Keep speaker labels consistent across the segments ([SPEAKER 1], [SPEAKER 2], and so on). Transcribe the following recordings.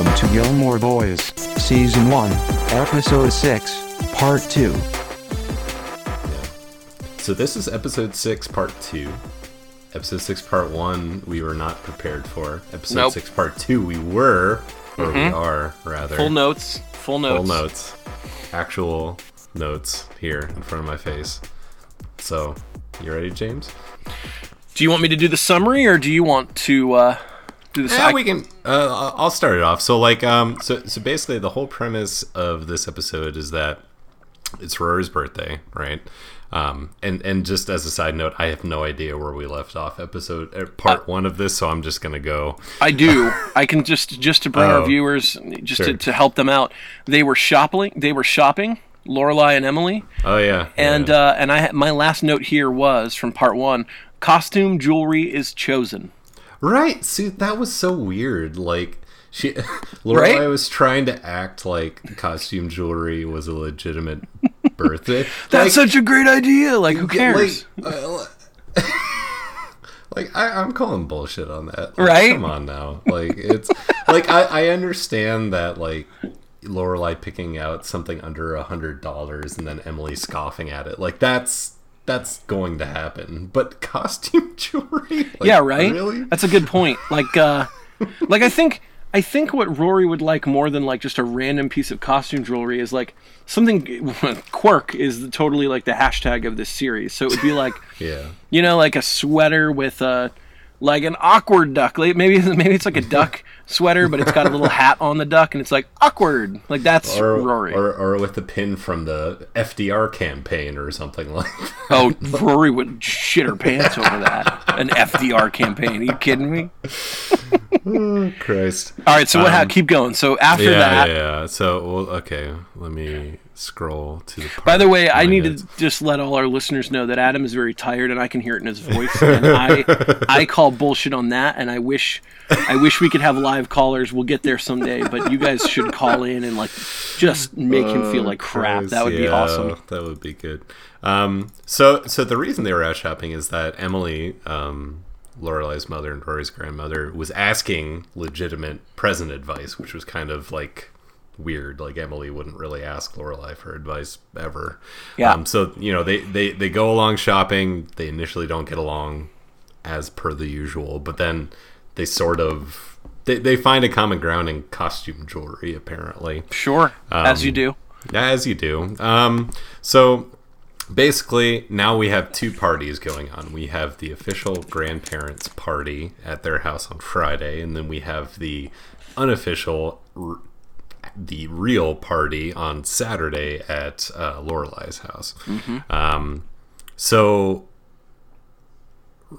[SPEAKER 1] Welcome to Gilmore Boys, Season 1, Episode 6, Part 2.
[SPEAKER 2] So this is episode six, part two. Episode six, part one, we were not prepared for. Episode
[SPEAKER 3] Nope.
[SPEAKER 2] six, part two, we were, or we are rather.
[SPEAKER 3] Full notes. Full notes.
[SPEAKER 2] Full notes. Actual notes here in front of my face. So, you ready, James?
[SPEAKER 3] Do you want me to do the summary, or do you want to uh, do the?
[SPEAKER 2] Yeah,
[SPEAKER 3] I-
[SPEAKER 2] we can. Uh, I'll start it off. So, like, um, so so basically, the whole premise of this episode is that it's Rory's birthday, right? Um, and and just as a side note, I have no idea where we left off episode er, part one of this, so I'm just gonna go.
[SPEAKER 3] I do. I can just just to bring our
[SPEAKER 2] Oh,
[SPEAKER 3] viewers, just to, to help them out. They were shopping. They were shopping. Lorelai and Emily,
[SPEAKER 2] Oh yeah,
[SPEAKER 3] and
[SPEAKER 2] yeah.
[SPEAKER 3] uh, and I my last note here was from part one. Costume jewelry is chosen.
[SPEAKER 2] Right. See, that was so weird. Like she, Lorelai
[SPEAKER 3] Right?
[SPEAKER 2] was trying to act like costume jewelry was a legitimate birthday.
[SPEAKER 3] That's such a great idea. Like who cares?
[SPEAKER 2] Like, uh, like I, I'm calling bullshit on that. Like,
[SPEAKER 3] Right?
[SPEAKER 2] Come on now. Like it's like I, I understand that like Lorelai picking out something under a hundred dollars and then Emily scoffing at it. Like that's that's going to happen. But costume jewelry? Like,
[SPEAKER 3] yeah, right.
[SPEAKER 2] Really?
[SPEAKER 3] That's a good point. Like, uh, like I think I think what Rory would like more than like just a random piece of costume jewelry is like something. Quirk is totally like the hashtag of this series, so it would be like
[SPEAKER 2] Yeah.
[SPEAKER 3] you know like a sweater with a like an awkward duck. Like maybe maybe it's like a duck sweater, but it's got a little hat on the duck, and it's like awkward. Like that's
[SPEAKER 2] Or,
[SPEAKER 3] Rory.
[SPEAKER 2] or or with the pin from the FDR campaign or something like that.
[SPEAKER 3] oh, Rory would shit her pants over that. An FDR campaign. Are you kidding me?
[SPEAKER 2] Christ.
[SPEAKER 3] All right, so what? ha- keep going. So after
[SPEAKER 2] Um, Yeah,
[SPEAKER 3] that,
[SPEAKER 2] yeah, yeah. So, well, okay, let me scroll to the.
[SPEAKER 3] By the way, I need to just let all our listeners know that Adam is very tired, and I can hear it in his voice. And I, I call bullshit on that, and I wish, I wish we could have live callers. We'll get there someday, but you guys should call in and like just make him feel like crap. That would be awesome.
[SPEAKER 2] That would be good. Um, so, so the reason they were out shopping is that Emily, um, Lorelai's mother and Rory's grandmother, was asking legitimate present advice, which was kind of like weird. Like Emily wouldn't really ask Lorelai for advice ever.
[SPEAKER 3] Yeah.
[SPEAKER 2] Um, so you know they they they go along shopping. They initially don't get along as per the usual, but then they sort of they, they find a common ground in costume jewelry apparently
[SPEAKER 3] Sure, as
[SPEAKER 2] Um,
[SPEAKER 3] you do.
[SPEAKER 2] as you do. Um, so basically, now we have two parties going on. We have the official grandparents' party at their house on Friday, and then we have the unofficial, r- the real party on Saturday at uh, Lorelai's house. Um, so.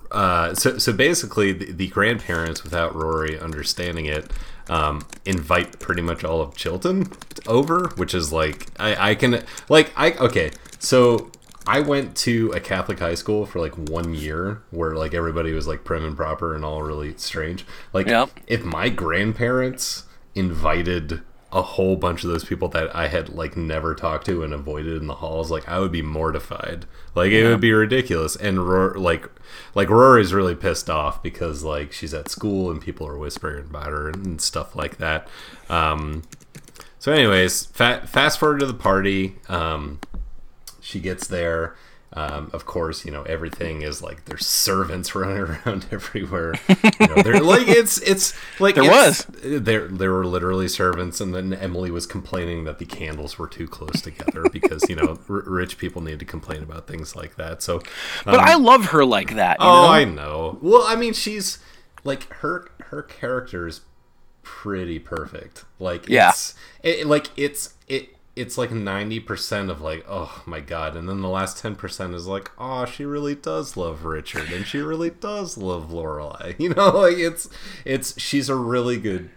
[SPEAKER 2] Uh, so, so basically, the, the grandparents, without Rory understanding it, um, invite pretty much all of Chilton over, which is like I, I can like I okay. So I went to a Catholic high school for like one year, where like everybody was like prim and proper and all really strange. Like
[SPEAKER 3] Yep.
[SPEAKER 2] if my grandparents invited a whole bunch of those people that I had like never talked to and avoided in the halls, like I would be mortified. Like it would be ridiculous. And like like Rory's really pissed off because like she's at school and people are whispering about her and stuff like that. Um, so, anyways, fa- fast forward to the party. Um, she gets there. Um, of course, you know everything is like there's servants running around everywhere. You know, they're like it's it's like
[SPEAKER 3] There
[SPEAKER 2] it's- there there were literally servants, and then Emily was complaining that the candles were too close together because you know r- rich people need to complain about things like that. So,
[SPEAKER 3] But I love her like that. You
[SPEAKER 2] oh,
[SPEAKER 3] know?
[SPEAKER 2] I know. Well, I mean, she's like her her character is pretty perfect. Like
[SPEAKER 3] Yeah.
[SPEAKER 2] it's it, like it's it it's like 90% of like oh my god and then the last 10% is like oh she really does love richard and she really does love lorelai you know like it's it's she's a really good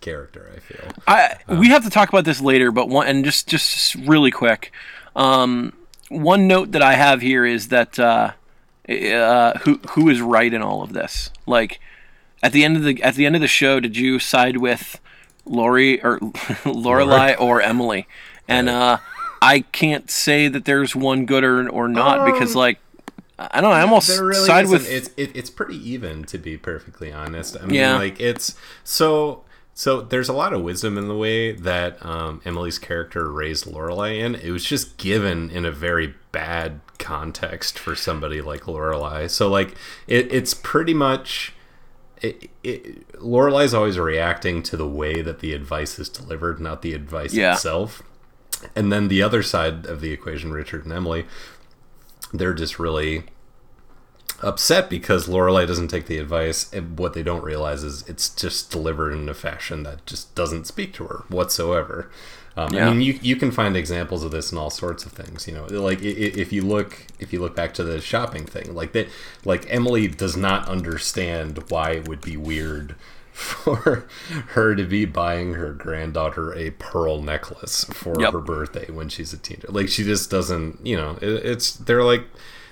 [SPEAKER 2] character i feel
[SPEAKER 3] I we have to talk about this later, but one and just just really quick. Um, one note that I have here is that uh, uh, who who is right in all of this? Like at the end of the at the end of the show, did you side with Lori or Lorelai or Emily? And uh, I can't say that there's one good or or not because like I don't know. I almost
[SPEAKER 2] Um, really
[SPEAKER 3] side
[SPEAKER 2] isn't.
[SPEAKER 3] with
[SPEAKER 2] it's it, it's pretty even to be perfectly honest. I mean,
[SPEAKER 3] Yeah.
[SPEAKER 2] like it's so So there's a lot of wisdom in the way that um, Emily's character raised Lorelai in. It was just given in a very bad context for somebody like Lorelai. So like it, it's pretty much it, it, Lorelai's always reacting to the way that the advice is delivered, not the advice
[SPEAKER 3] Yeah.
[SPEAKER 2] itself. And then the other side of the equation, Richard and Emily, they're just really upset because Lorelai doesn't take the advice. And what they don't realize is it's just delivered in a fashion that just doesn't speak to her whatsoever. Um,
[SPEAKER 3] Yeah.
[SPEAKER 2] I mean, you you can find examples of this in all sorts of things. You know, like if you look if you look back to the shopping thing, like that, like Emily does not understand why it would be weird for her to be buying her granddaughter a pearl necklace for
[SPEAKER 3] Yep.
[SPEAKER 2] her birthday when she's a teenager. Like she just doesn't, you know, it, it's they're like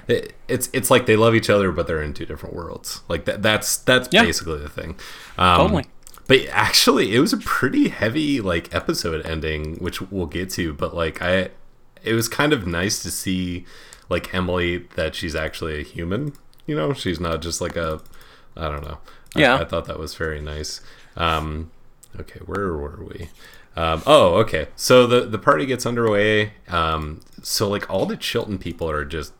[SPEAKER 2] it, it's it's like they love each other but they're in two different worlds. Like that that's that's
[SPEAKER 3] Yeah.
[SPEAKER 2] basically the thing. Um,
[SPEAKER 3] Totally.
[SPEAKER 2] But actually, it was a pretty heavy like episode ending, which we'll get to. But like I, it was kind of nice to see like Emily that she's actually a human. You know, she's not just like a, I don't know. I-
[SPEAKER 3] Yeah.
[SPEAKER 2] I, thought that was very nice. Um, okay, where were we? Um, oh, okay. So the the party gets underway. Um, so like all the Chilton people are just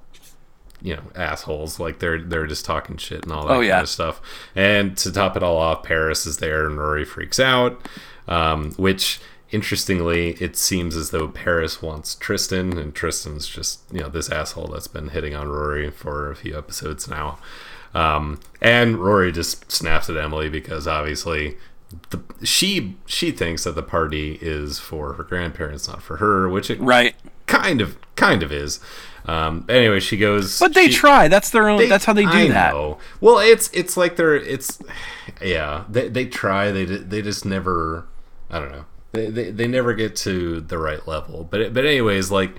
[SPEAKER 2] you know assholes like they're they're just talking shit and all that
[SPEAKER 3] Oh,
[SPEAKER 2] kind of stuff and to top it all off paris is there and rory freaks out um, which interestingly it seems as though paris wants tristan and tristan's just you know this asshole that's been hitting on rory for a few episodes now um, and rory just snaps at emily because obviously the, she she thinks that the party is for her grandparents not for her which it
[SPEAKER 3] Right.
[SPEAKER 2] kind of kind of is um anyway she goes
[SPEAKER 3] But they
[SPEAKER 2] she-
[SPEAKER 3] try. That's their own.
[SPEAKER 2] they-
[SPEAKER 3] that's how they do
[SPEAKER 2] I
[SPEAKER 3] that.
[SPEAKER 2] know. well it's it's like they're it's yeah they, they try they they just never i don't know they, they, they never get to the right level but but anyways like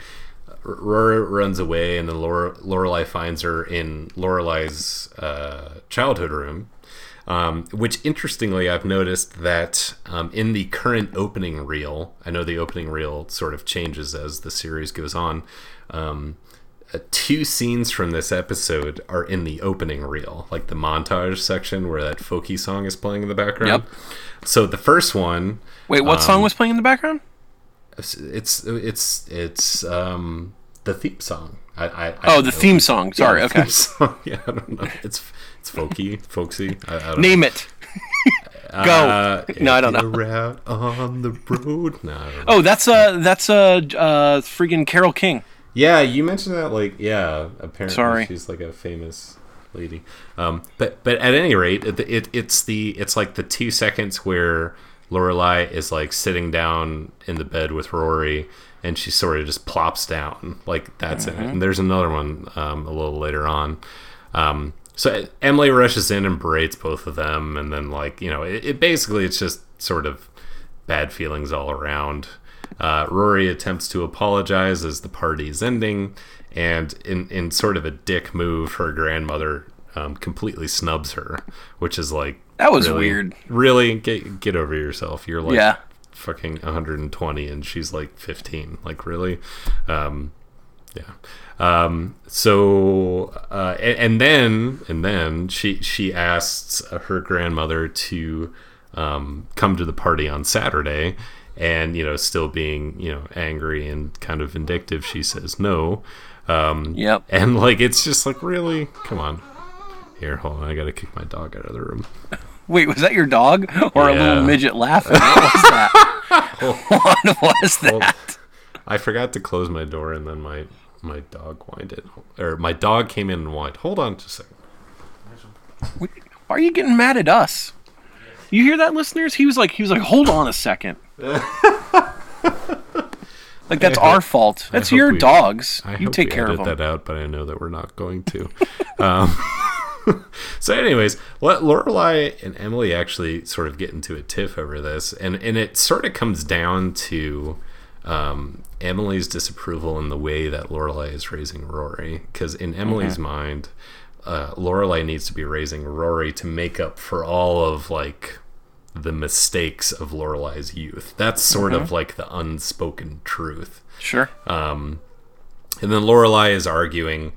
[SPEAKER 2] Rory runs away and then Lore, Lorelai finds her in Lorelai's uh, childhood room um, which interestingly, I've noticed that um, in the current opening reel, I know the opening reel sort of changes as the series goes on. Um, uh, two scenes from this episode are in the opening reel, like the montage section where that folky song is playing in the background.
[SPEAKER 3] Yep.
[SPEAKER 2] So the first one,
[SPEAKER 3] Wait, what
[SPEAKER 2] Um,
[SPEAKER 3] song was playing in the background?
[SPEAKER 2] it's it's it's, it's um, the theme song. I, I, I
[SPEAKER 3] Oh, the
[SPEAKER 2] know.
[SPEAKER 3] theme song. Sorry.
[SPEAKER 2] Yeah,
[SPEAKER 3] okay.
[SPEAKER 2] theme song. Yeah, I don't know. It's it's folky, folksy. I, I don't know.
[SPEAKER 3] Name it. Go.
[SPEAKER 2] Uh,
[SPEAKER 3] No, I don't know.
[SPEAKER 2] on the road. No, I don't know.
[SPEAKER 3] Oh, that's a that's a uh freaking Carole King.
[SPEAKER 2] Yeah, you mentioned that. Like, yeah, apparently
[SPEAKER 3] Sorry.
[SPEAKER 2] she's like a famous lady. Um, but but at any rate, it, it it's the it's like the two seconds where Lorelai is like sitting down in the bed with Rory, and she sort of just plops down. Like that's
[SPEAKER 3] Mm-hmm.
[SPEAKER 2] it. And there's another one um, a little later on. Um, so Emily rushes in and berates both of them, and then like you know, it, it basically it's just sort of bad feelings all around. Uh, Rory attempts to apologize as the party is ending, and in in sort of a dick move, her grandmother um, completely snubs her, which is like
[SPEAKER 3] That was
[SPEAKER 2] really-
[SPEAKER 3] weird.
[SPEAKER 2] Really, get get over yourself. You're like
[SPEAKER 3] Yeah.
[SPEAKER 2] Fucking 120, and she's like 15. Like really, um, yeah. Um, so uh, and, and then and then she she asks her grandmother to um, come to the party on Saturday, and you know still being you know angry and kind of vindictive, she says no. Um,
[SPEAKER 3] Yep.
[SPEAKER 2] and like it's just like really, come on. Here, hold on. I gotta kick my dog out of the room.
[SPEAKER 3] Wait, was that your dog or a little midget laughing? What was that? what was that?
[SPEAKER 2] I forgot to close my door, and then my my dog whined it, or my dog came in and whined. Hold on just a second.
[SPEAKER 3] Why are you getting mad at us? You hear that, listeners? He was like, he was like, hold on a second. like that's our fault. That's your
[SPEAKER 2] we-
[SPEAKER 3] dogs.
[SPEAKER 2] I
[SPEAKER 3] you
[SPEAKER 2] hope
[SPEAKER 3] take care of them.
[SPEAKER 2] that out, but I know that we're not going to. um, so, anyways, what Lorelai and Emily actually sort of get into a tiff over this, and and it sort of comes down to um, Emily's disapproval in the way that Lorelai is raising Rory, because in Emily's
[SPEAKER 3] Mm-hmm.
[SPEAKER 2] mind, uh, Lorelai needs to be raising Rory to make up for all of like the mistakes of Lorelai's youth. That's sort
[SPEAKER 3] Mm-hmm.
[SPEAKER 2] of like the unspoken truth.
[SPEAKER 3] Sure.
[SPEAKER 2] Um, and then Lorelai is arguing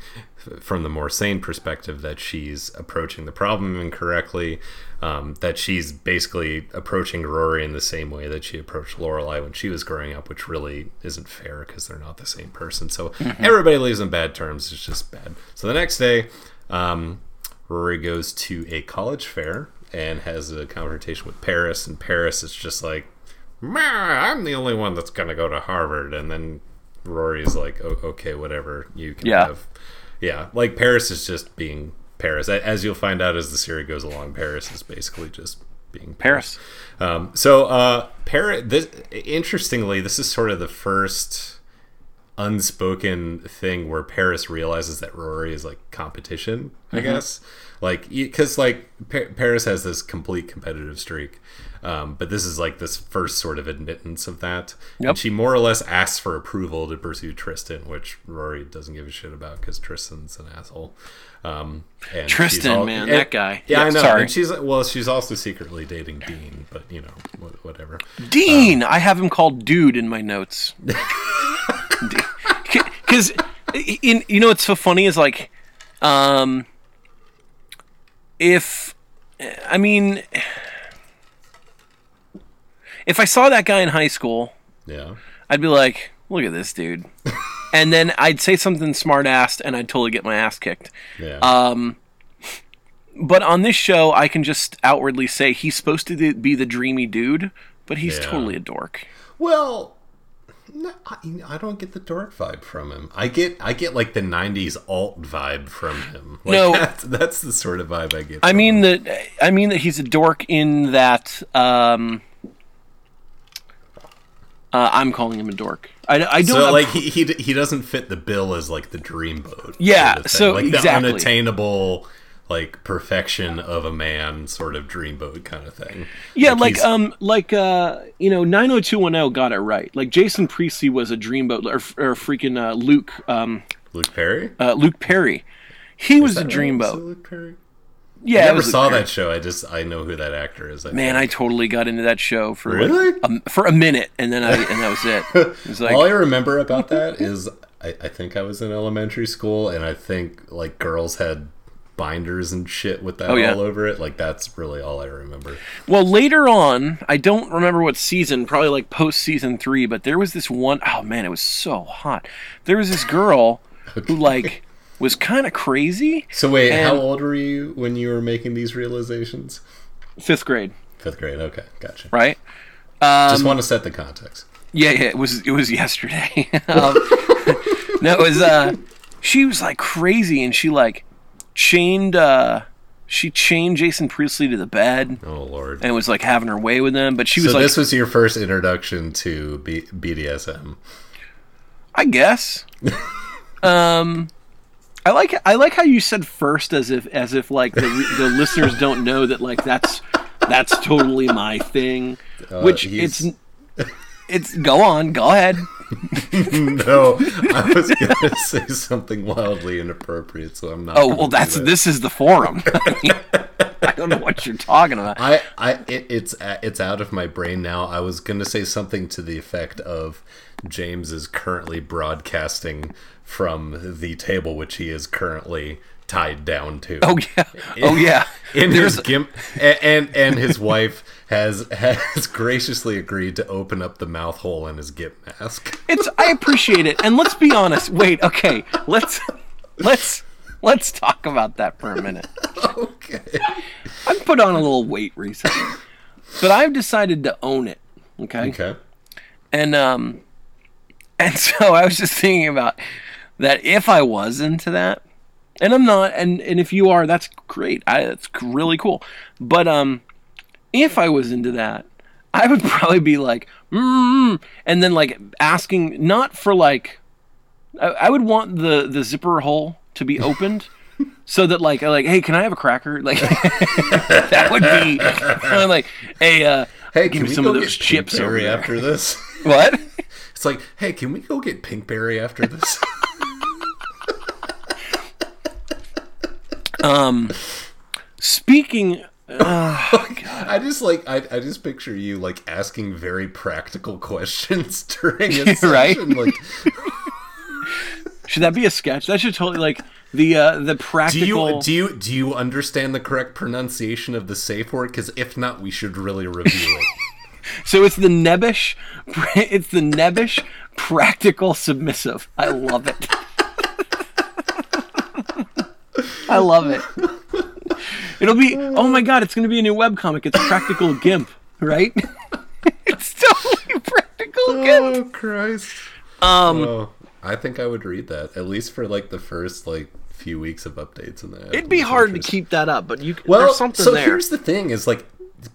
[SPEAKER 2] from the more sane perspective that she's approaching the problem incorrectly, um, that she's basically approaching Rory in the same way that she approached Lorelai when she was growing up, which really isn't fair because they're not the same person. So everybody leaves on bad terms. It's just bad. So the next day, um, Rory goes to a college fair and has a confrontation with Paris, and Paris is just like, I'm the only one that's gonna go to Harvard, and then Rory's like, okay, whatever, you can
[SPEAKER 3] Yeah.
[SPEAKER 2] have, yeah, like Paris is just being Paris. As you'll find out as the series goes along, Paris is basically just being
[SPEAKER 3] Paris.
[SPEAKER 2] um, so, uh, Paris. This interestingly, this is sort of the first unspoken thing where Paris realizes that Rory is like competition. I guess, like, because like pa- Paris has this complete competitive streak. Um, but this is like this first sort of admittance of that.
[SPEAKER 3] Yep.
[SPEAKER 2] And she more or less asks for approval to pursue Tristan, which Rory doesn't give a shit about because Tristan's an asshole. Um, and
[SPEAKER 3] Tristan, man,
[SPEAKER 2] and-
[SPEAKER 3] that guy.
[SPEAKER 2] Yeah,
[SPEAKER 3] Yeah,
[SPEAKER 2] I know.
[SPEAKER 3] sorry.
[SPEAKER 2] And she's well, she's also secretly dating Dean, but you know, whatever.
[SPEAKER 3] Dean. I have him called Dude in my notes. Because in you know what's so funny is like, um, if I mean, if I saw that guy in high school,
[SPEAKER 2] Yeah.
[SPEAKER 3] I'd be like, look at this dude. and then I'd say something smart assed and I'd totally get my ass kicked.
[SPEAKER 2] Yeah.
[SPEAKER 3] Um, But on this show, I can just outwardly say he's supposed to be the dreamy dude, but he's
[SPEAKER 2] Yeah.
[SPEAKER 3] totally a dork.
[SPEAKER 2] Well, no, I, I don't get the dork vibe from him. I get I get like the '90s alt vibe from him. Like,
[SPEAKER 3] No.
[SPEAKER 2] that's, that's the sort of vibe I get.
[SPEAKER 3] I mean
[SPEAKER 2] him.
[SPEAKER 3] that I mean that he's a dork in that um, uh, I'm calling him a dork. I, I don't
[SPEAKER 2] so like he, he he doesn't fit the bill as like the dreamboat.
[SPEAKER 3] Yeah,
[SPEAKER 2] sort of
[SPEAKER 3] so
[SPEAKER 2] like
[SPEAKER 3] exactly.
[SPEAKER 2] the unattainable like perfection of a man sort of dreamboat kind of thing.
[SPEAKER 3] yeah, like
[SPEAKER 2] he's-
[SPEAKER 3] um, like uh, you know, nine hundred two one zero got it right. Like Jason Priestley was a dreamboat, or, or freaking uh, Luke, um,
[SPEAKER 2] Luke Perry.
[SPEAKER 3] uh, Luke Perry. He was a
[SPEAKER 2] right?
[SPEAKER 3] Dreamboat.
[SPEAKER 2] Luke Perry.
[SPEAKER 3] Yeah,
[SPEAKER 2] I never saw that show. I just I know who that actor is. I
[SPEAKER 3] Man, I totally got into that show for
[SPEAKER 2] Really?
[SPEAKER 3] like, um, for a minute, and then I and that was it. It was like,
[SPEAKER 2] All I remember about that is I, I think I was in elementary school and I think like girls had binders and shit with that
[SPEAKER 3] Oh, yeah.
[SPEAKER 2] all over it. Like that's really all I remember.
[SPEAKER 3] Well, later on, I don't remember what season, probably like post season three, but there was this one oh man, it was so hot. There was this girl who like was kind of crazy.
[SPEAKER 2] So wait, how old were you when you were making these realizations?
[SPEAKER 3] Fifth grade,
[SPEAKER 2] Fifth grade. Okay, gotcha.
[SPEAKER 3] right?
[SPEAKER 2] Just want to set the context.
[SPEAKER 3] Yeah, yeah, it was it was yesterday. um, no, it was uh she was like crazy and she like chained uh she chained Jason Priestley to the bed
[SPEAKER 2] Oh lord.
[SPEAKER 3] and was like having her way with him, but she was
[SPEAKER 2] So
[SPEAKER 3] like
[SPEAKER 2] this was your first introduction to B- BDSM.
[SPEAKER 3] I guess. um, I like I like how you said first, as if as if like the the listeners don't know that like that's that's totally my thing. Uh, which
[SPEAKER 2] he's-
[SPEAKER 3] it's it's go on, go ahead.
[SPEAKER 2] no, I was gonna say something wildly inappropriate, so I'm not.
[SPEAKER 3] Oh well, that's
[SPEAKER 2] that.
[SPEAKER 3] this is the forum. I, I don't know what you're talking about.
[SPEAKER 2] I, I, it, it's it's out of my brain now. I was gonna say something to the effect of James is currently broadcasting from the table which he is currently tied down to.
[SPEAKER 3] Oh yeah, oh yeah.
[SPEAKER 2] in
[SPEAKER 3] There's
[SPEAKER 2] his gimp, and, and and his wife has has graciously agreed to open up the mouth hole in his gimp mask.
[SPEAKER 3] it's I appreciate it, and let's be honest. Wait, okay, let's let's let's talk about that for a minute.
[SPEAKER 2] okay.
[SPEAKER 3] I've put on a little weight recently, but I've decided to own it. Okay.
[SPEAKER 2] Okay.
[SPEAKER 3] And um, and so I was just thinking about that if I was into that, and I'm not, and and if you are, that's great. I that's really cool. But um, if I was into that, I would probably be like, mm, and then like asking not for like, I, I would want the the zipper hole to be opened. So that like like hey can I have a cracker like that would be kind of like hey uh
[SPEAKER 2] Hey,
[SPEAKER 3] give
[SPEAKER 2] can
[SPEAKER 3] me some of those chips
[SPEAKER 2] after this?
[SPEAKER 3] what
[SPEAKER 2] It's like, hey, can we go get Pinkberry after this?
[SPEAKER 3] Speaking,
[SPEAKER 2] I just like I, I just picture you like asking very practical questions during a session.
[SPEAKER 3] Right?
[SPEAKER 2] Like
[SPEAKER 3] should that be a sketch? That should totally like the uh, the
[SPEAKER 2] Do you
[SPEAKER 3] practical.
[SPEAKER 2] do you do you understand the correct pronunciation of the safe word? Because if not, we should really review it.
[SPEAKER 3] So it's the nebbish. It's the nebbish practical submissive. I love it. I love it. It'll be. Oh my god! It's going to be a new webcomic. It's practical gimp, right? it's totally practical gimp.
[SPEAKER 2] oh Christ! Um, oh, I think I would read that at least for like the first like few weeks of updates in that.
[SPEAKER 3] It'd be hard to keep that up, but you.
[SPEAKER 2] Well,
[SPEAKER 3] there's something
[SPEAKER 2] so
[SPEAKER 3] there.
[SPEAKER 2] here's the thing: is like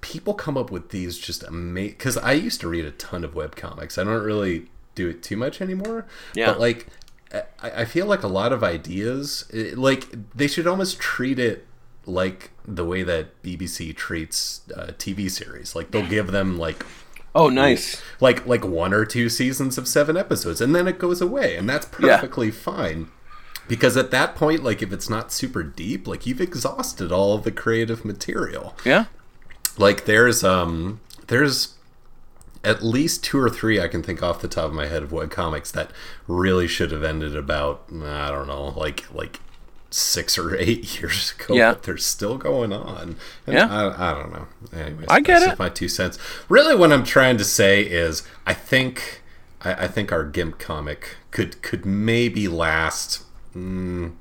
[SPEAKER 2] people come up with these just amazing. Because I used to read a ton of webcomics. I don't really do it too much anymore.
[SPEAKER 3] Yeah.
[SPEAKER 2] But like, I, I feel like a lot of ideas, it- like they should almost treat it like the way that BBC treats uh, TV series. Like they'll give them like
[SPEAKER 3] oh, nice.
[SPEAKER 2] like like one or two seasons of seven episodes and then it goes away and that's
[SPEAKER 3] Yeah.
[SPEAKER 2] perfectly fine because at that point like if it's not super deep like you've exhausted all of the creative material
[SPEAKER 3] Yeah.
[SPEAKER 2] Like there's um there's at least two or three I can think off the top of my head of web comics that really should have ended about I don't know like like six or eight years ago
[SPEAKER 3] Yeah.
[SPEAKER 2] but they're still going on and
[SPEAKER 3] Yeah.
[SPEAKER 2] I, I don't know anyways
[SPEAKER 3] I get
[SPEAKER 2] that's
[SPEAKER 3] it.
[SPEAKER 2] my two cents really what I'm trying to say is I think I, I think our GIMP comic could could maybe last mm,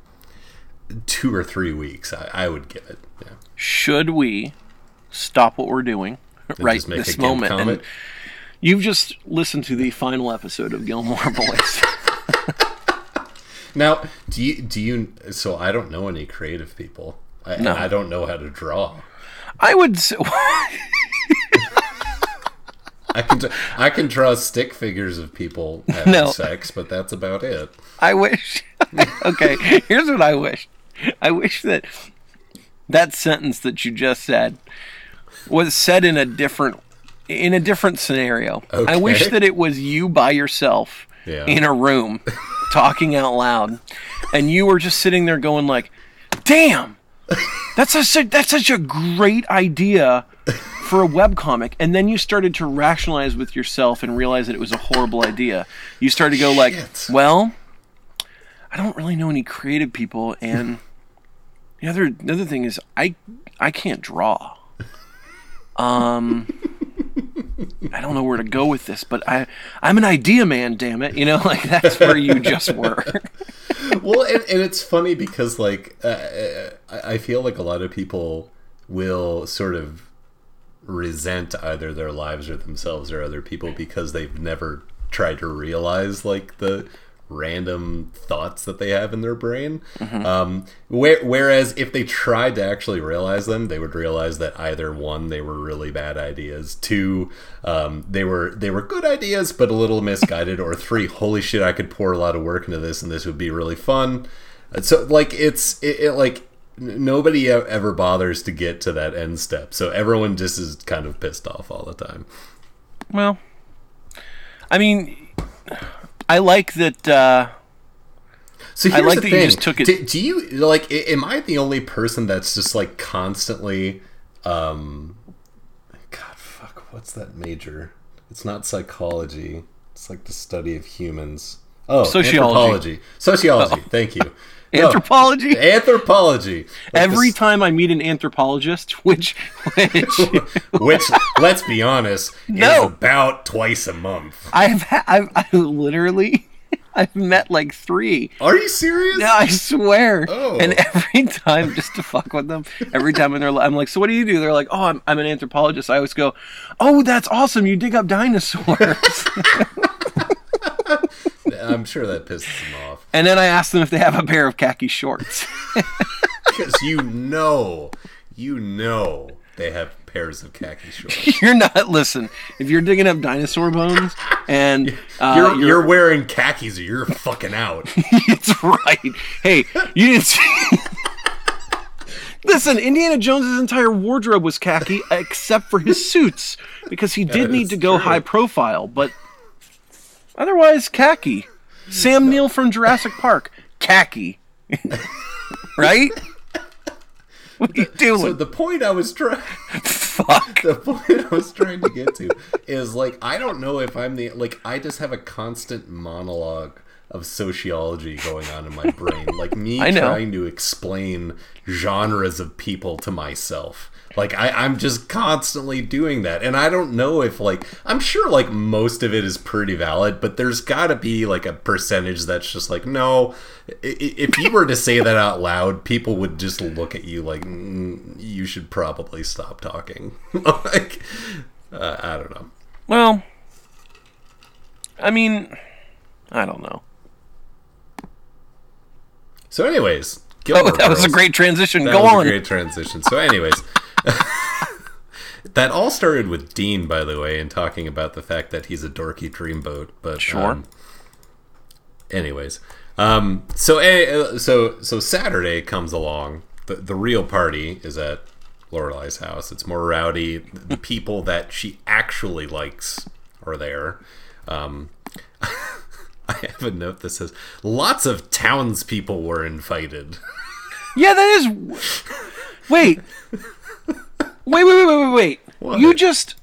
[SPEAKER 2] two or three weeks I, I would give it yeah
[SPEAKER 3] Should we stop what we're doing right
[SPEAKER 2] just make a
[SPEAKER 3] this moment? And you've just listened to the final episode of Gilmore Boys.
[SPEAKER 2] Now, do you do you? So I don't know any creative people. I,
[SPEAKER 3] No.
[SPEAKER 2] I don't know how to draw.
[SPEAKER 3] I would. Say,
[SPEAKER 2] I can I can draw stick figures of people having
[SPEAKER 3] No.
[SPEAKER 2] sex, but that's about it.
[SPEAKER 3] I wish. okay, here's what I wish. I wish that that sentence that you just said was said in a different in a different scenario. I wish that it was you by yourself
[SPEAKER 2] Yeah.
[SPEAKER 3] in a room talking out loud and you were just sitting there going like, "Damn. That's such a, that's such a great idea." For a webcomic, and then you started to rationalize with yourself and realize that it was a horrible idea. You started to go like,
[SPEAKER 2] Shit.
[SPEAKER 3] "Well, I don't really know any creative people, and the other the other thing is I I can't draw. Um, I don't know where to go with this, but I I'm an idea man. Damn it, you know, like that's where you just were.
[SPEAKER 2] well, and, and it's funny because like uh, I I feel like a lot of people will sort of resent either their lives or themselves or other people because they've never tried to realize like the random thoughts that they have in their brain. Um, where, whereas if they tried to actually realize them, they would realize that either one, they were really bad ideas. Two, um, they were they were good ideas but a little misguided. or three, holy shit, I could pour a lot of work into this and this would be really fun. Uh, So like it's it, it like nobody ever bothers to get to that end step. So everyone just is kind of pissed off all the time.
[SPEAKER 3] well, I mean, I like that. Uh,
[SPEAKER 2] So
[SPEAKER 3] I
[SPEAKER 2] here's
[SPEAKER 3] like
[SPEAKER 2] the
[SPEAKER 3] that you
[SPEAKER 2] thing.
[SPEAKER 3] just took it-
[SPEAKER 2] Do, do you like? Am I the only person that's just like constantly? um God, fuck. What's that major? It's not psychology. It's like the study of humans. Oh,
[SPEAKER 3] Sociology.
[SPEAKER 2] Sociology. Thank you. No,
[SPEAKER 3] anthropology.
[SPEAKER 2] anthropology. Like
[SPEAKER 3] Every
[SPEAKER 2] this-
[SPEAKER 3] time I meet an anthropologist, which which
[SPEAKER 2] which, let's be honest,
[SPEAKER 3] No.
[SPEAKER 2] is about twice a month.
[SPEAKER 3] I've ha- I've I literally I've met like three.
[SPEAKER 2] Are you serious?
[SPEAKER 3] Yeah, I swear.
[SPEAKER 2] Oh.
[SPEAKER 3] And every time, just to fuck with them, every time in their li- I'm like, so what do you do? They're like, oh, I'm, I'm an anthropologist. I always go, oh, that's awesome. You dig up dinosaurs.
[SPEAKER 2] I'm sure that pisses them off.
[SPEAKER 3] and then I ask them if they have a pair of khaki shorts.
[SPEAKER 2] Because you know, you know they have pairs of khaki shorts.
[SPEAKER 3] you're not, listen, if you're digging up dinosaur bones and uh,
[SPEAKER 2] you're,
[SPEAKER 3] you're,
[SPEAKER 2] you're wearing khakis or you're fucking out.
[SPEAKER 3] it's right. Hey, you didn't see. Listen, Indiana Jones's entire wardrobe was khaki except for his suits because he did need to go
[SPEAKER 2] true.
[SPEAKER 3] high profile, but otherwise khaki. Sam Neill from Jurassic Park, khaki. right? What are you doing?
[SPEAKER 2] So the point I was trying,
[SPEAKER 3] Fuck.
[SPEAKER 2] the point I was trying to get to is like I don't know if I'm the like I just have a constant monologue of sociology going on in my brain. Like me trying to explain genres of people to myself. Like I, I'm just constantly doing that, and I don't know if like I'm sure like most of it is pretty valid, but there's got to be like a percentage that's just like no. If you were to say that out loud, people would just look at you like mm, you should probably stop talking. like uh, I don't know.
[SPEAKER 3] Well, I mean, I don't know.
[SPEAKER 2] So, anyways,
[SPEAKER 3] Oh,
[SPEAKER 2] Gilmore
[SPEAKER 3] that was a great transition.
[SPEAKER 2] That
[SPEAKER 3] Go
[SPEAKER 2] was
[SPEAKER 3] on.
[SPEAKER 2] a great transition. So, anyways, that all started with Dean, by the way, and talking about the fact that he's a dorky dreamboat. But
[SPEAKER 3] Sure.
[SPEAKER 2] um, anyways, um, so eh, so so Saturday comes along. The the real party is at Lorelai's house. It's more rowdy. The people that she actually likes are there. Um, I have a note that says lots of townspeople were invited.
[SPEAKER 3] Yeah, that is. Wait. Wait, wait, wait, wait, wait? You just.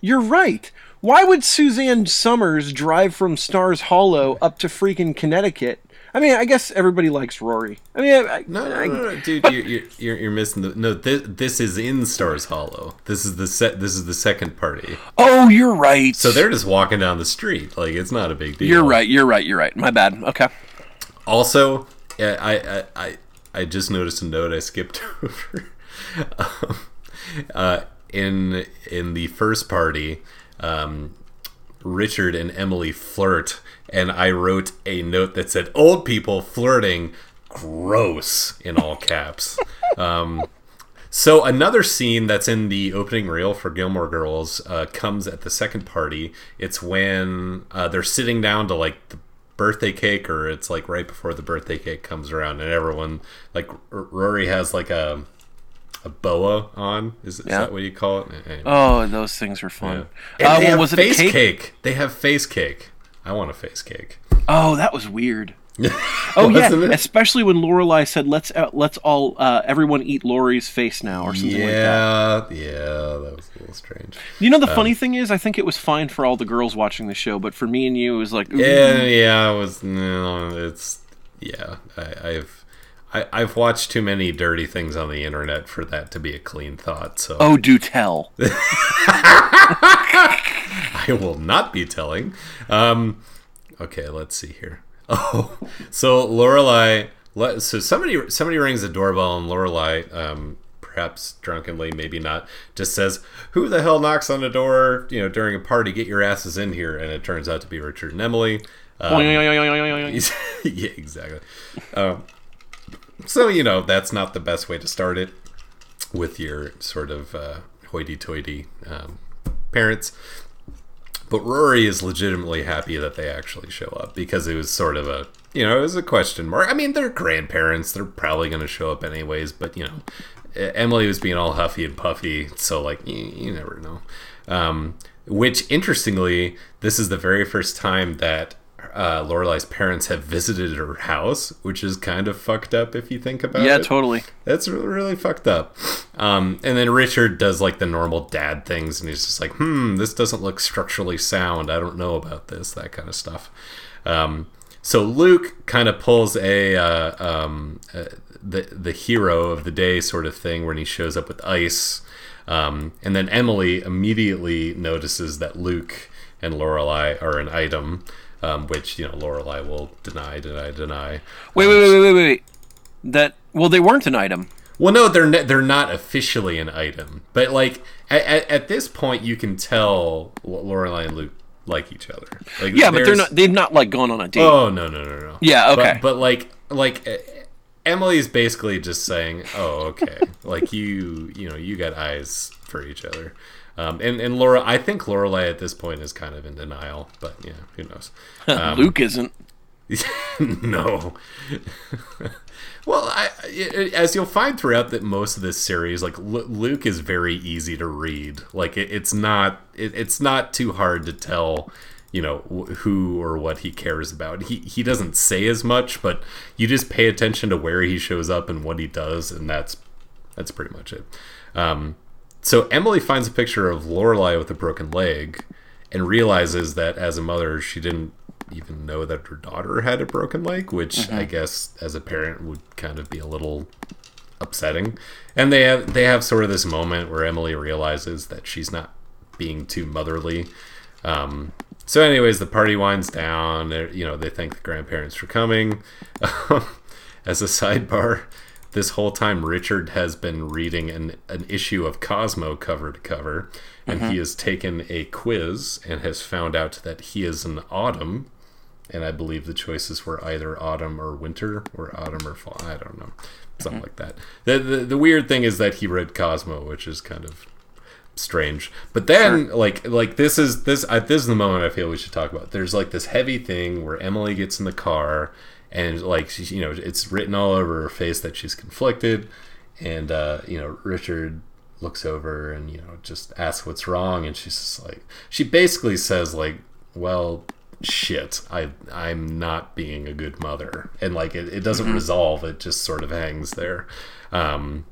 [SPEAKER 3] You're right. Why would Suzanne Somers drive from Stars Hollow up to freaking Connecticut? I mean, I guess everybody likes Rory. I mean, I, I,
[SPEAKER 2] No, no, no, no, dude, you're, you're, you're, you're missing the. No, this, this is in Stars Hollow. This is the set. This is the second party.
[SPEAKER 3] Oh, you're right.
[SPEAKER 2] So they're just walking down the street. Like it's not a big deal.
[SPEAKER 3] You're right. You're right. You're right. My bad. Okay.
[SPEAKER 2] Also, I, I, I, I just noticed a note I skipped over. um, uh, in in the first party, um, Richard and Emily flirt, and I wrote a note that said "old people flirting." Gross in all caps. Um, so another scene that's in the opening reel for Gilmore Girls uh, comes at the second party. It's when uh, they're sitting down to like the birthday cake, or it's like right before the birthday cake comes around, and everyone like R- Rory has like a a boa on. Is, is
[SPEAKER 3] Yeah.
[SPEAKER 2] that what you call it? Anyway.
[SPEAKER 3] Oh, those things were fun.
[SPEAKER 2] And
[SPEAKER 3] Uh,
[SPEAKER 2] they
[SPEAKER 3] well,
[SPEAKER 2] have
[SPEAKER 3] was it a
[SPEAKER 2] face
[SPEAKER 3] cake?
[SPEAKER 2] They have face cake. I want a face cake.
[SPEAKER 3] Oh, that was weird. Oh yeah, especially when Lorelai said, "Let's uh, let's all uh, everyone eat Lori's face now" or something like that.
[SPEAKER 2] Yeah, yeah, that was a little strange.
[SPEAKER 3] You know, the
[SPEAKER 2] Um,
[SPEAKER 3] funny thing is, I think it was fine for all the girls watching the show, but for me and you, it was like, ooh.
[SPEAKER 2] Yeah, yeah, it was. No, it's yeah. I, I've I, I've watched too many dirty things on the internet for that to be a clean thought. So
[SPEAKER 3] oh, do tell.
[SPEAKER 2] I will not be telling. Um, okay, let's see here. Oh, so Lorelai. So somebody somebody rings the doorbell and Lorelai, um, perhaps drunkenly, maybe not, just says, "Who the hell knocks on the door? You know, during a party, get your asses in here." And it turns out to be Richard and Emily. Um, yeah, exactly. Um, so you know that's not the best way to start it with your sort of uh, hoity-toity um, parents. But Rory is legitimately happy that they actually show up because it was sort of a you know it was a question mark. I mean, they're grandparents; they're probably going to show up anyways. But you know, Emily was being all huffy and puffy, so like you, you never know. Um, which interestingly, this is the very first time that uh, Lorelai's parents have visited her house, which is kind of fucked up if you think about
[SPEAKER 3] yeah,
[SPEAKER 2] it.
[SPEAKER 3] Yeah, totally.
[SPEAKER 2] That's really, really fucked up. Um, and then Richard does like the normal dad things, and he's just like, "Hmm, this doesn't look structurally sound. I don't know about this. That kind of stuff." Um, so Luke kind of pulls a uh, um, uh, the the hero of the day sort of thing when he shows up with ice, um, and then Emily immediately notices that Luke and Lorelai are an item. Um, which you know Lorelai will deny, deny, deny.
[SPEAKER 3] Wait, wait, wait, wait, wait, wait. That well, they weren't an item.
[SPEAKER 2] Well, no, they're ne- they're not officially an item, but like at, at, at this point, you can tell Lorelai and Luke like each other. Like,
[SPEAKER 3] Yeah, but they're not. They've not like gone on a date.
[SPEAKER 2] Oh no, no, no, no.
[SPEAKER 3] Yeah, okay.
[SPEAKER 2] But, but like like uh, is basically just saying, "Oh, okay, like you you know you got eyes for each other." Um, and and Laura, I think Lorelai at this point is kind of in denial, but yeah, who knows? Um,
[SPEAKER 3] Luke isn't.
[SPEAKER 2] no. well, I, I- as you'll find throughout that most of this series, like Lu- Luke is very easy to read. Like it, it's not it, it's not too hard to tell, you know, wh- who or what he cares about. He he doesn't say as much, but you just pay attention to where he shows up and what he does, and that's that's pretty much it. Um, so Emily finds a picture of Lorelai with a broken leg, and realizes that as a mother, she didn't even know that her daughter had a broken leg, which
[SPEAKER 3] Mm-hmm.
[SPEAKER 2] I guess as a parent would kind of be a little upsetting. And they have they have sort of this moment where Emily realizes that she's not being too motherly. Um, so, anyways, the party winds down. You know, they thank the grandparents for coming. As a sidebar, this whole time Richard has been reading an, an issue of Cosmo cover to cover, and he mm-hmm. has taken a quiz and has found out that he is an autumn. And I believe the choices were either autumn or winter, or autumn or fall. I don't know, something mm-hmm. like that. The, the the weird thing is that he read Cosmo, which is kind of strange. But then, like, like this is this I, this is the moment I feel we should talk about. There's like this heavy thing where Emily gets in the car, and like she, you know, it's written all over her face that she's conflicted, and uh, you know, Richard looks over and you know just asks what's wrong, and she's just like, she basically says like, well. Shit, I I'm not being a good mother, and like it, it doesn't resolve. It just sort of hangs there. Um,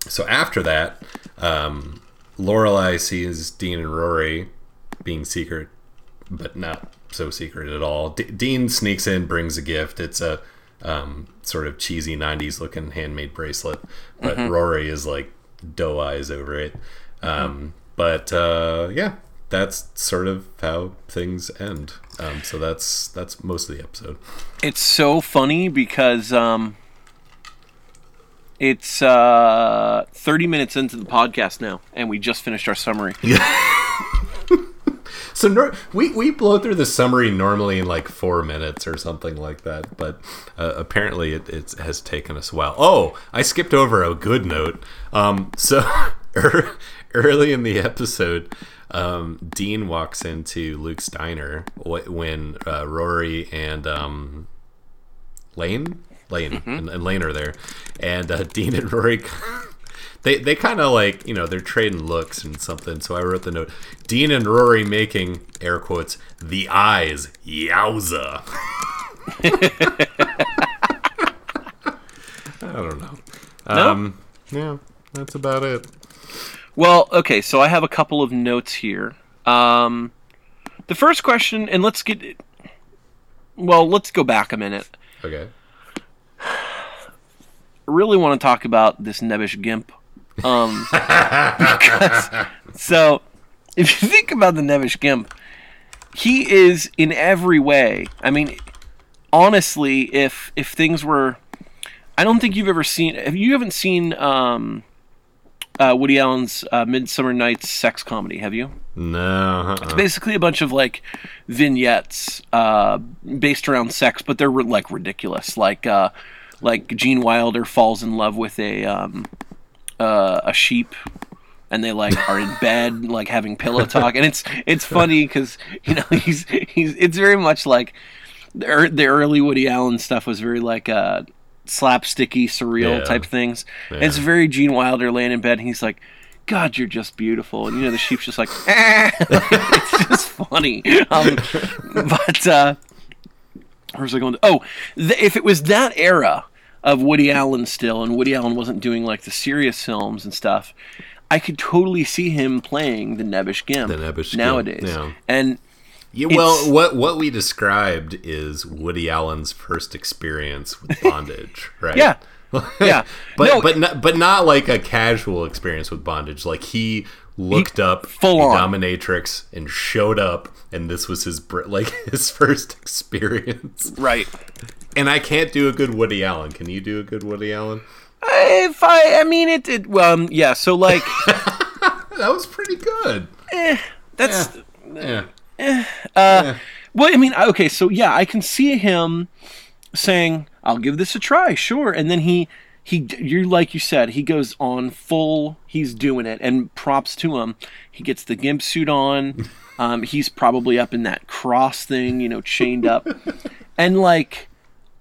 [SPEAKER 2] so after that, um, Lorelai sees Dean and Rory being secret, but not so secret at all. D- Dean sneaks in, brings a gift. It's a um, sort of cheesy '90s looking handmade bracelet, but Rory is like doe eyes over it. Um, But uh, yeah, that's sort of how things end. Um, so that's that's most of the episode.
[SPEAKER 3] It's so funny because um, it's uh, 30 minutes into the podcast now, and we just finished our summary.
[SPEAKER 2] So nor- we we blow through the summary normally in like four minutes or something like that, but uh, apparently it, it has taken us a while. Oh, I skipped over a good note. Um, so early in the episode, um, Dean walks into Luke's diner when uh, Rory and um, Lane, Lane, and, and Lane are there, and uh, Dean and Rory. They, they kind of like you know they're trading looks and something. So I wrote the note: Dean and Rory making air quotes the eyes yowza. I don't know. Um, yeah, that's about it.
[SPEAKER 3] Well, okay, so I have a couple of notes here. Um, the first question, and let's get. Well, let's go back a minute.
[SPEAKER 2] Okay.
[SPEAKER 3] I really want to talk about this nebbish gimp. Um, because, so, if you think about the nebbish gimp, he is in every way. I mean, honestly, if if things were, I don't think you've ever seen. If you haven't seen um, uh, Woody Allen's uh, Midsummer Night's sex comedy, have you?
[SPEAKER 2] No. Uh-uh.
[SPEAKER 3] basically a bunch of like vignettes uh, based around sex, but they're like ridiculous. Like uh, like Gene Wilder falls in love with a um, uh, a sheep, and they like are in bed like having pillow talk, and it's it's funny because you know he's he's it's very much like the, the early Woody Allen stuff was very like uh, slapsticky, surreal
[SPEAKER 2] Yeah.
[SPEAKER 3] type things. And it's very Gene Wilder laying in bed, and he's like. God, you're just beautiful, and you know the sheep's just like, it's just funny. Um, but uh, where's I going? To, oh, th- if it was that era of Woody Allen still, and Woody Allen wasn't doing like the serious films and stuff, I could totally see him playing the Nebbish Gimp
[SPEAKER 2] The Nebbish Gimp,
[SPEAKER 3] nowadays.
[SPEAKER 2] yeah.
[SPEAKER 3] And
[SPEAKER 2] Yeah, well, what what we described is Woody Allen's first experience with bondage, right?
[SPEAKER 3] Yeah. Yeah.
[SPEAKER 2] but
[SPEAKER 3] No,
[SPEAKER 2] but not, but not like a casual experience with bondage. Like he looked up
[SPEAKER 3] full
[SPEAKER 2] dominatrix and showed up, and this was his like his first experience.
[SPEAKER 3] right.
[SPEAKER 2] And I can't do a good Woody Allen. Can you do a good Woody Allen?
[SPEAKER 3] If I, I mean, it, it well, um, yeah. So like,
[SPEAKER 2] That was pretty good.
[SPEAKER 3] that's
[SPEAKER 2] Yeah.
[SPEAKER 3] Uh, well, I mean, okay, so yeah, I can see him saying, "I'll give this a try, sure," and then he he you're like you said, he goes on full. He's doing it, and props to him. He gets the gimp suit on. Um, he's probably up in that cross thing, you know, chained up, and like,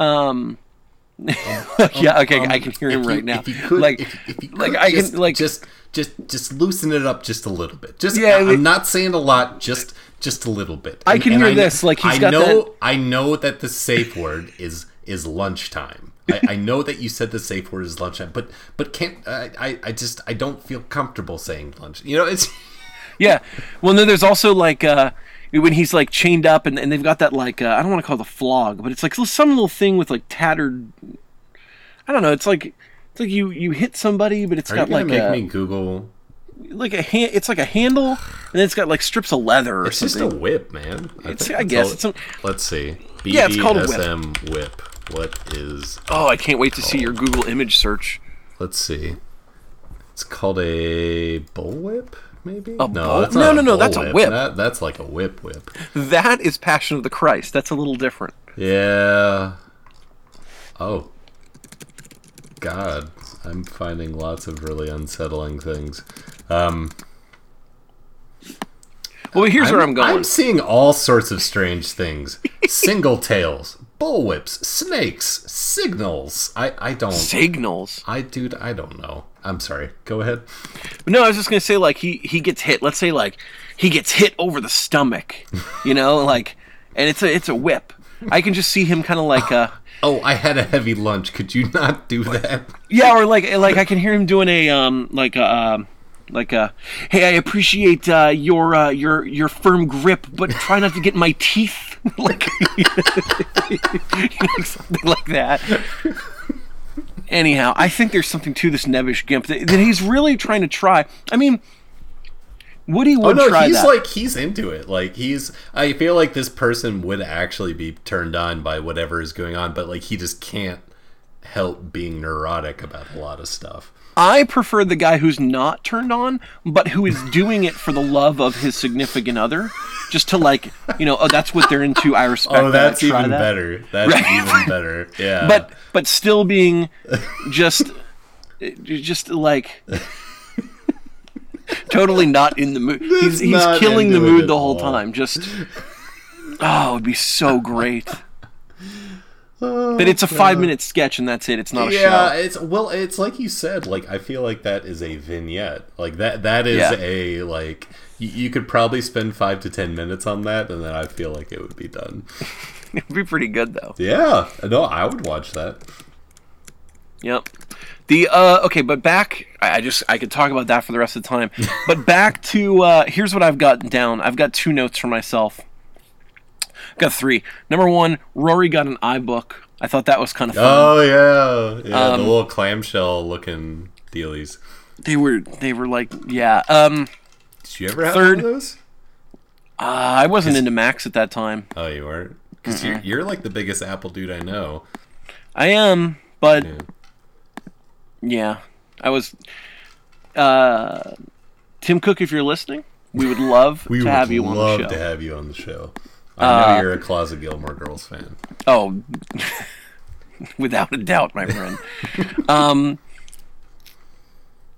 [SPEAKER 3] um, yeah, okay, I can hear him right
[SPEAKER 2] you-
[SPEAKER 3] now.
[SPEAKER 2] Could,
[SPEAKER 3] like,
[SPEAKER 2] if, if you
[SPEAKER 3] like
[SPEAKER 2] could
[SPEAKER 3] I
[SPEAKER 2] just,
[SPEAKER 3] can like
[SPEAKER 2] just just just loosen it up just a little bit. Just
[SPEAKER 3] Yeah,
[SPEAKER 2] I'm
[SPEAKER 3] it-
[SPEAKER 2] not saying a lot, just just a little bit.
[SPEAKER 3] I can hear this, like, he's
[SPEAKER 2] I
[SPEAKER 3] got
[SPEAKER 2] know
[SPEAKER 3] that-
[SPEAKER 2] I know that the safe word is is lunchtime. I, I know that you said the safe word is lunchtime, but but can't I, I I just I don't feel comfortable saying lunch. You know, it's
[SPEAKER 3] Yeah. Well, then there's also like uh, when he's like chained up and, and they've got that like uh, I don't want to call it a flog, but it's like some little thing with like tattered. I don't know. It's like it's like you you hit somebody, but it's
[SPEAKER 2] Are
[SPEAKER 3] got like
[SPEAKER 2] make
[SPEAKER 3] a,
[SPEAKER 2] me Google?
[SPEAKER 3] like a hand. It's like a handle, and then it's got like strips of leather or
[SPEAKER 2] It's just a whip, man.
[SPEAKER 3] It's- I guess it's a-
[SPEAKER 2] Let's see. BDSM
[SPEAKER 3] Yeah, it's called a whip.
[SPEAKER 2] whip. What is?
[SPEAKER 3] oh, I can't wait to see your Google image search.
[SPEAKER 2] Let's see. It's called a bullwhip, maybe.
[SPEAKER 3] A
[SPEAKER 2] no,
[SPEAKER 3] no, no, no, that's a whip.
[SPEAKER 2] That, that's like a whip, whip.
[SPEAKER 3] That is Passion of the Christ. That's a little different.
[SPEAKER 2] Yeah. Oh. God, I'm finding lots of really unsettling things. Um,
[SPEAKER 3] Well, here's where I'm going.
[SPEAKER 2] I'm seeing all sorts of strange things: single tails, bullwhips, snakes, signals. I I don't.
[SPEAKER 3] Signals.
[SPEAKER 2] I dude, I don't know. I'm sorry. Go ahead.
[SPEAKER 3] No, I was just gonna say like he he gets hit. Let's say like he gets hit over the stomach, you know, like, and it's a it's a whip. I can just see him kind of like uh
[SPEAKER 2] Oh, I had a heavy lunch. Could you not do that?
[SPEAKER 3] yeah, or like like I can hear him doing a um like a um like a hey I appreciate uh, your uh, your your firm grip, but try not to get my teeth like something like that. Anyhow, I think there's something to this Nebbish Gimp that, that he's really trying to try. I mean, Woody would
[SPEAKER 2] Oh
[SPEAKER 3] would
[SPEAKER 2] no,
[SPEAKER 3] try
[SPEAKER 2] he's
[SPEAKER 3] that.
[SPEAKER 2] like he's into it. Like he's I feel like this person would actually be turned on by whatever is going on, but like he just can't help being neurotic about a lot of stuff.
[SPEAKER 3] I prefer the guy who's not turned on, but who is doing it for the love of his significant other, just to like, you know, oh, that's what they're into. I respect.
[SPEAKER 2] Oh, that's
[SPEAKER 3] Try
[SPEAKER 2] even
[SPEAKER 3] that.
[SPEAKER 2] better. That's even better. Yeah.
[SPEAKER 3] But but still being just just like totally not in the mood. He's, he's killing the mood the whole time. Just oh, it'd be so great. But it's a five minute sketch and that's it. It's not a
[SPEAKER 2] yeah,
[SPEAKER 3] show.
[SPEAKER 2] it's well, it's like you said. Like I feel like that is a vignette. Like that. That is
[SPEAKER 3] Yeah.
[SPEAKER 2] a like. You, you could probably spend five to ten minutes on that, and then I feel like it would be done.
[SPEAKER 3] It'd be pretty good though.
[SPEAKER 2] Yeah, no, I would watch that.
[SPEAKER 3] Yep. The uh okay, but back I I just I could talk about that for the rest of the time. but back to uh here's what I've got down. I've got two notes for myself. Got three. Number one, Rory got an iBook. I thought that was kind of fun.
[SPEAKER 2] Oh yeah, yeah,
[SPEAKER 3] Um,
[SPEAKER 2] the little clamshell looking dealies.
[SPEAKER 3] They were they were like yeah. Um
[SPEAKER 2] Did you ever have
[SPEAKER 3] Third-
[SPEAKER 2] one of those?
[SPEAKER 3] uh, I wasn't into Macs at that time.
[SPEAKER 2] Oh, you weren't. Because you're, you're like the biggest Apple dude I know.
[SPEAKER 3] I am, but
[SPEAKER 2] Yeah.
[SPEAKER 3] yeah. I was uh Tim Cook if you're listening, we would love
[SPEAKER 2] We
[SPEAKER 3] to
[SPEAKER 2] would
[SPEAKER 3] have you on the show.
[SPEAKER 2] to have you on the show. I know
[SPEAKER 3] Uh,
[SPEAKER 2] you're a closet Gilmore Girls fan.
[SPEAKER 3] Oh, without a doubt, my friend. um,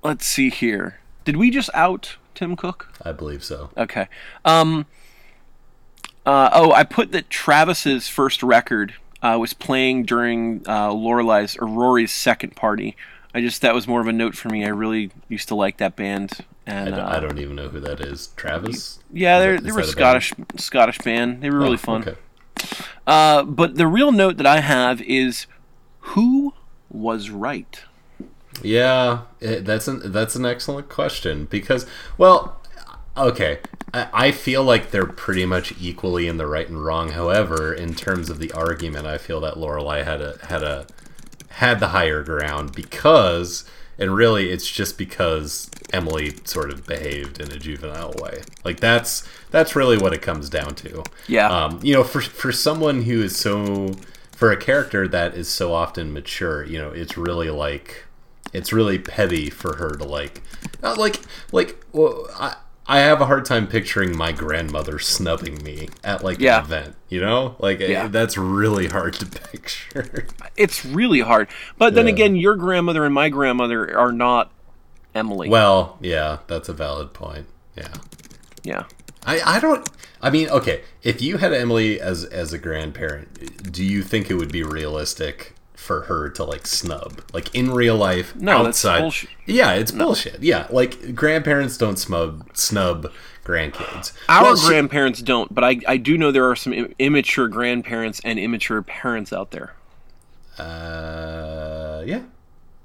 [SPEAKER 3] let's see here. Did we just out Tim Cook?
[SPEAKER 2] I believe so.
[SPEAKER 3] Okay. Um. Uh, oh, I put that Travis's first record uh, was playing during uh, Lorelai's or Rory's second party. I just that was more of a note for me. I really used to like that band,
[SPEAKER 2] I
[SPEAKER 3] and
[SPEAKER 2] don't,
[SPEAKER 3] uh,
[SPEAKER 2] I don't even know who that is. Travis?
[SPEAKER 3] yeah,
[SPEAKER 2] Is
[SPEAKER 3] they
[SPEAKER 2] that-
[SPEAKER 3] they
[SPEAKER 2] is
[SPEAKER 3] were a
[SPEAKER 2] that a
[SPEAKER 3] Scottish Scottish band. They were really
[SPEAKER 2] Oh,
[SPEAKER 3] fun.
[SPEAKER 2] Okay.
[SPEAKER 3] Uh, but the real note that I have is who was right.
[SPEAKER 2] Yeah, it, that's an that's an excellent question because, well, okay, I, I feel like they're pretty much equally in the right and wrong. However, in terms of the argument, I feel that Lorelai had a had a had the higher ground because, and really, it's just because Emily sort of behaved in a juvenile way. Like that's that's really what it comes down to.
[SPEAKER 3] Yeah.
[SPEAKER 2] Um, you know, for for someone who is so for a character that is so often mature, you know, it's really like it's really petty for her to like not like like well, I I have a hard time picturing my grandmother snubbing me at like
[SPEAKER 3] Yeah.
[SPEAKER 2] an event, you know? Like
[SPEAKER 3] Yeah.
[SPEAKER 2] that's really hard to picture.
[SPEAKER 3] It's really hard. But then
[SPEAKER 2] Yeah.
[SPEAKER 3] again, your grandmother and my grandmother are not Emily.
[SPEAKER 2] well, yeah, that's a valid point. Yeah.
[SPEAKER 3] yeah.
[SPEAKER 2] I, I don't I mean, okay, if you had Emily as as a grandparent, do you think it would be realistic for her to like snub? Like in real life,
[SPEAKER 3] No,
[SPEAKER 2] outside.
[SPEAKER 3] bullshit.
[SPEAKER 2] Yeah, it's bullshit. Yeah, like grandparents don't snub snub grandkids.
[SPEAKER 3] Our
[SPEAKER 2] Well, she-
[SPEAKER 3] grandparents don't, but I, I do know there are some immature grandparents and immature parents out there.
[SPEAKER 2] uh yeah.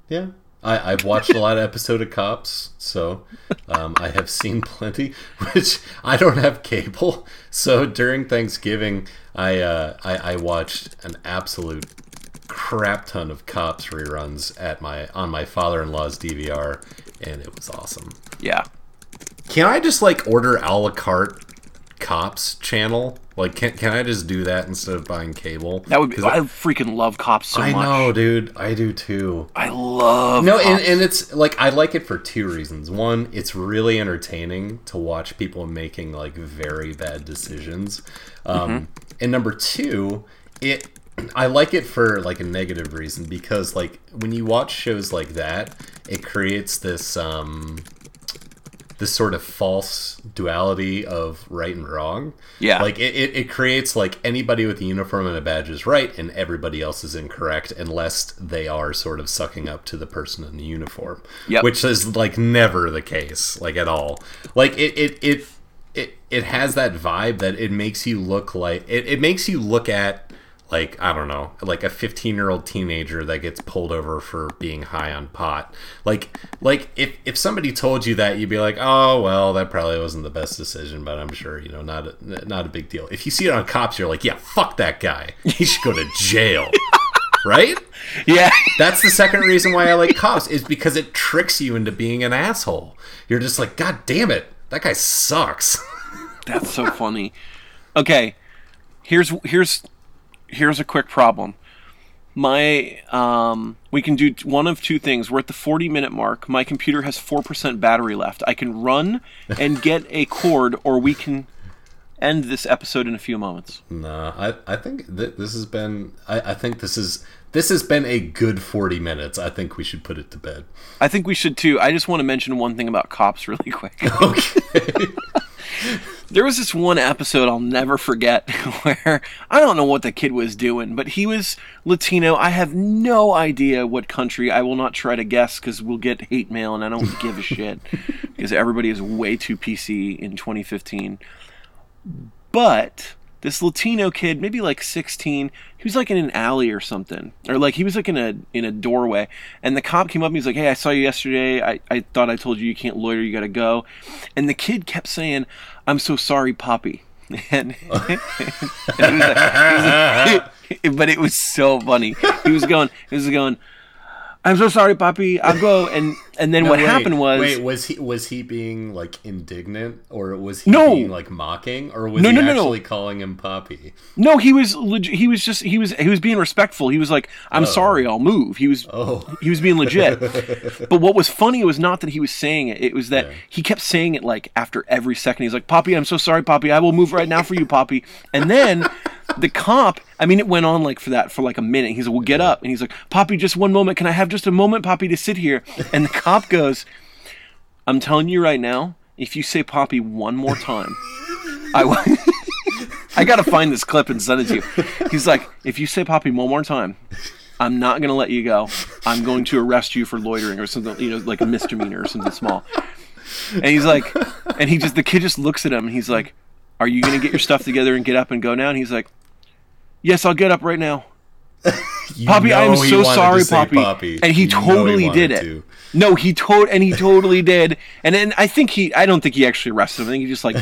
[SPEAKER 2] Yeah. I, I've watched a lot of episode of Cops, so um, I have seen plenty. Which I don't have cable, so during Thanksgiving, I uh, I, I watched an absolute crap ton of Cops reruns at my on my father-in-law's DVR, and it was awesome.
[SPEAKER 3] Yeah.
[SPEAKER 2] Can I just like order a la carte Cops channel? Like, can, can I just do that instead of buying cable?
[SPEAKER 3] That would be. I freaking love cops so
[SPEAKER 2] I
[SPEAKER 3] much.
[SPEAKER 2] know, dude. I do too.
[SPEAKER 3] I love.
[SPEAKER 2] No, and,
[SPEAKER 3] Cops.
[SPEAKER 2] and it's like I like it for two reasons. One, it's really entertaining to watch people making like very bad decisions. Um, And number two, it I like it for like a negative reason because like when you watch shows like that, it creates this um, this sort of false duality of right and wrong.
[SPEAKER 3] Yeah.
[SPEAKER 2] Like it, it, it creates like anybody with a uniform and a badge is right and everybody else is incorrect unless they are sort of sucking up to the person in the uniform.
[SPEAKER 3] Yep.
[SPEAKER 2] Which is like never the case, like at all. Like it it it it, it has that vibe that it makes you look like it, it makes you look at like I don't know, like a 15-year-old teenager that gets pulled over for being high on pot. Like like if if somebody told you that, you'd be like, "Oh, well, that probably wasn't the best decision, but I'm sure, you know, not a, not a big deal." If you see it on cops, you're like, "Yeah, fuck that guy. He should go to jail." right?
[SPEAKER 3] yeah.
[SPEAKER 2] That's the second reason why I like cops is because it tricks you into being an asshole. You're just like, "God damn it. That guy sucks."
[SPEAKER 3] That's so funny. Okay, here's here's here's a quick problem. My um, we can do one of two things. We're at the 40 minute mark. My computer has four percent battery left. I can run and get a cord, or we can end this episode in a few moments.
[SPEAKER 2] Nah, I, I think this has been I, I think this is this has been a good 40 minutes. I think we should put it to bed.
[SPEAKER 3] I think we should too. I just want to mention one thing about cops really quick.
[SPEAKER 2] Okay.
[SPEAKER 3] There was this one episode I'll never forget where I don't know what the kid was doing, but he was Latino. I have no idea what country. I will not try to guess because we'll get hate mail and I don't give a shit because everybody is way too PC in 2015. But this Latino kid, maybe like 16, he was like in an alley or something, or like he was like in a in a doorway, and the cop came up and he's like, "Hey, I saw you yesterday. I, I thought I told you you can't loiter. You got to go." And the kid kept saying, "I'm so sorry, Poppy." And, and like- but it was so funny. He was going, he was going, "I'm so sorry, Poppy. I'll go." And and then what
[SPEAKER 2] Wait,
[SPEAKER 3] happened was
[SPEAKER 2] Wait, was he was he being like indignant or was he
[SPEAKER 3] No.
[SPEAKER 2] being like mocking or was
[SPEAKER 3] No,
[SPEAKER 2] he
[SPEAKER 3] no, no, no.
[SPEAKER 2] actually calling him Poppy?
[SPEAKER 3] No, he was legit. He was just he was he was being respectful. He was like, "I'm oh. sorry, I'll move." He was
[SPEAKER 2] Oh.
[SPEAKER 3] he was being legit. but what was funny was not that he was saying it; it was that
[SPEAKER 2] Yeah.
[SPEAKER 3] he kept saying it like after every second. He's like, "Poppy, I'm so sorry, Poppy. I will move right now for you, Poppy." And then the cop, I mean, it went on like for that for like a minute. He's like, "Well, get up," and he's like, "Poppy, just one moment. Can I have just a moment, Poppy, to sit here?" And the cop goes, "I'm telling you right now, if you say Poppy one more time." I I gotta find this clip and send it to you. He's like, if you say Poppy one more time, I'm not gonna let you go. I'm going to arrest you for loitering or something, you know, like a misdemeanor or something small. And he's like, and he just, the kid just looks at him and he's like, are you gonna get your stuff together and get up and go now? And he's like, yes, I'll get up right now.
[SPEAKER 2] You
[SPEAKER 3] Poppy, I am so sorry,
[SPEAKER 2] say
[SPEAKER 3] Poppy. And he
[SPEAKER 2] You
[SPEAKER 3] totally
[SPEAKER 2] wanted
[SPEAKER 3] did it.
[SPEAKER 2] to.
[SPEAKER 3] No, he told, and he totally did. And then I think he, I don't think he actually arrested him. I think he just like,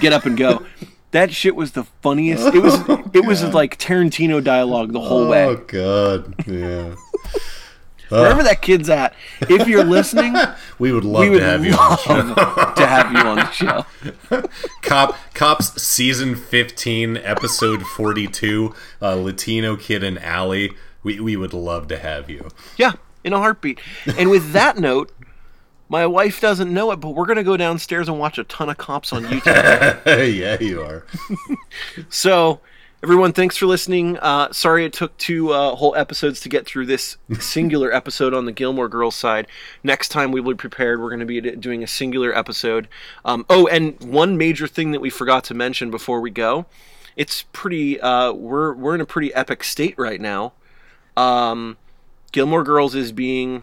[SPEAKER 3] get up and go. That shit was the funniest. It was, it was like Tarantino dialogue the whole
[SPEAKER 2] Oh
[SPEAKER 3] way.
[SPEAKER 2] Oh god. Yeah.
[SPEAKER 3] Wherever that kid's at, if you're listening,
[SPEAKER 2] We would love
[SPEAKER 3] we would
[SPEAKER 2] to have you on the show.
[SPEAKER 3] love to have you on the show.
[SPEAKER 2] Cop Cops season 15 episode 42 uh, Latino kid in alley. We we would love to have you.
[SPEAKER 3] Yeah, in a heartbeat. And with that note, my wife doesn't know it, but we're gonna go downstairs and watch a ton of cops on YouTube.
[SPEAKER 2] yeah, you are.
[SPEAKER 3] So, everyone, thanks for listening. Uh, sorry it took two uh, whole episodes to get through this singular episode on the Gilmore Girls side. Next time we will be prepared. We're going to be doing a singular episode. Um, oh, and one major thing that we forgot to mention before we go. It's pretty. Uh, we're we're in a pretty epic state right now. Um, Gilmore Girls is being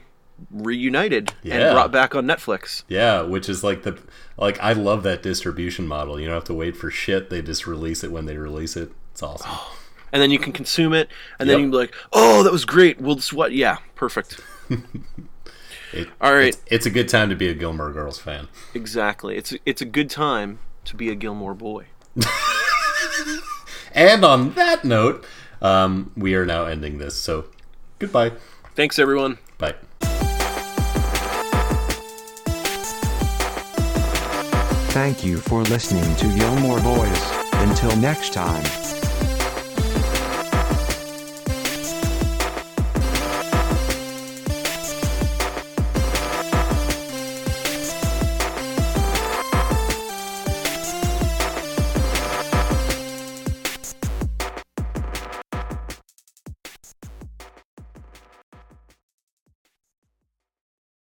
[SPEAKER 3] reunited
[SPEAKER 2] yeah.
[SPEAKER 3] and brought back on Netflix.
[SPEAKER 2] Yeah, which is like the like I love that distribution model. You don't have to wait for shit. They just release it when they release it. It's awesome. Oh.
[SPEAKER 3] And then you can consume it and
[SPEAKER 2] yep.
[SPEAKER 3] then you can be like, "Oh, that was great. Well, what? Yeah, perfect."
[SPEAKER 2] it,
[SPEAKER 3] All right.
[SPEAKER 2] It's, it's, a good time to be a Gilmore Girls fan.
[SPEAKER 3] Exactly. It's it's a good time to be a Gilmore boy.
[SPEAKER 2] and on that note, um, we are now ending this. So, goodbye.
[SPEAKER 3] Thanks, everyone.
[SPEAKER 2] Bye.
[SPEAKER 1] Thank you for listening to Gilmore Boys. Until next time.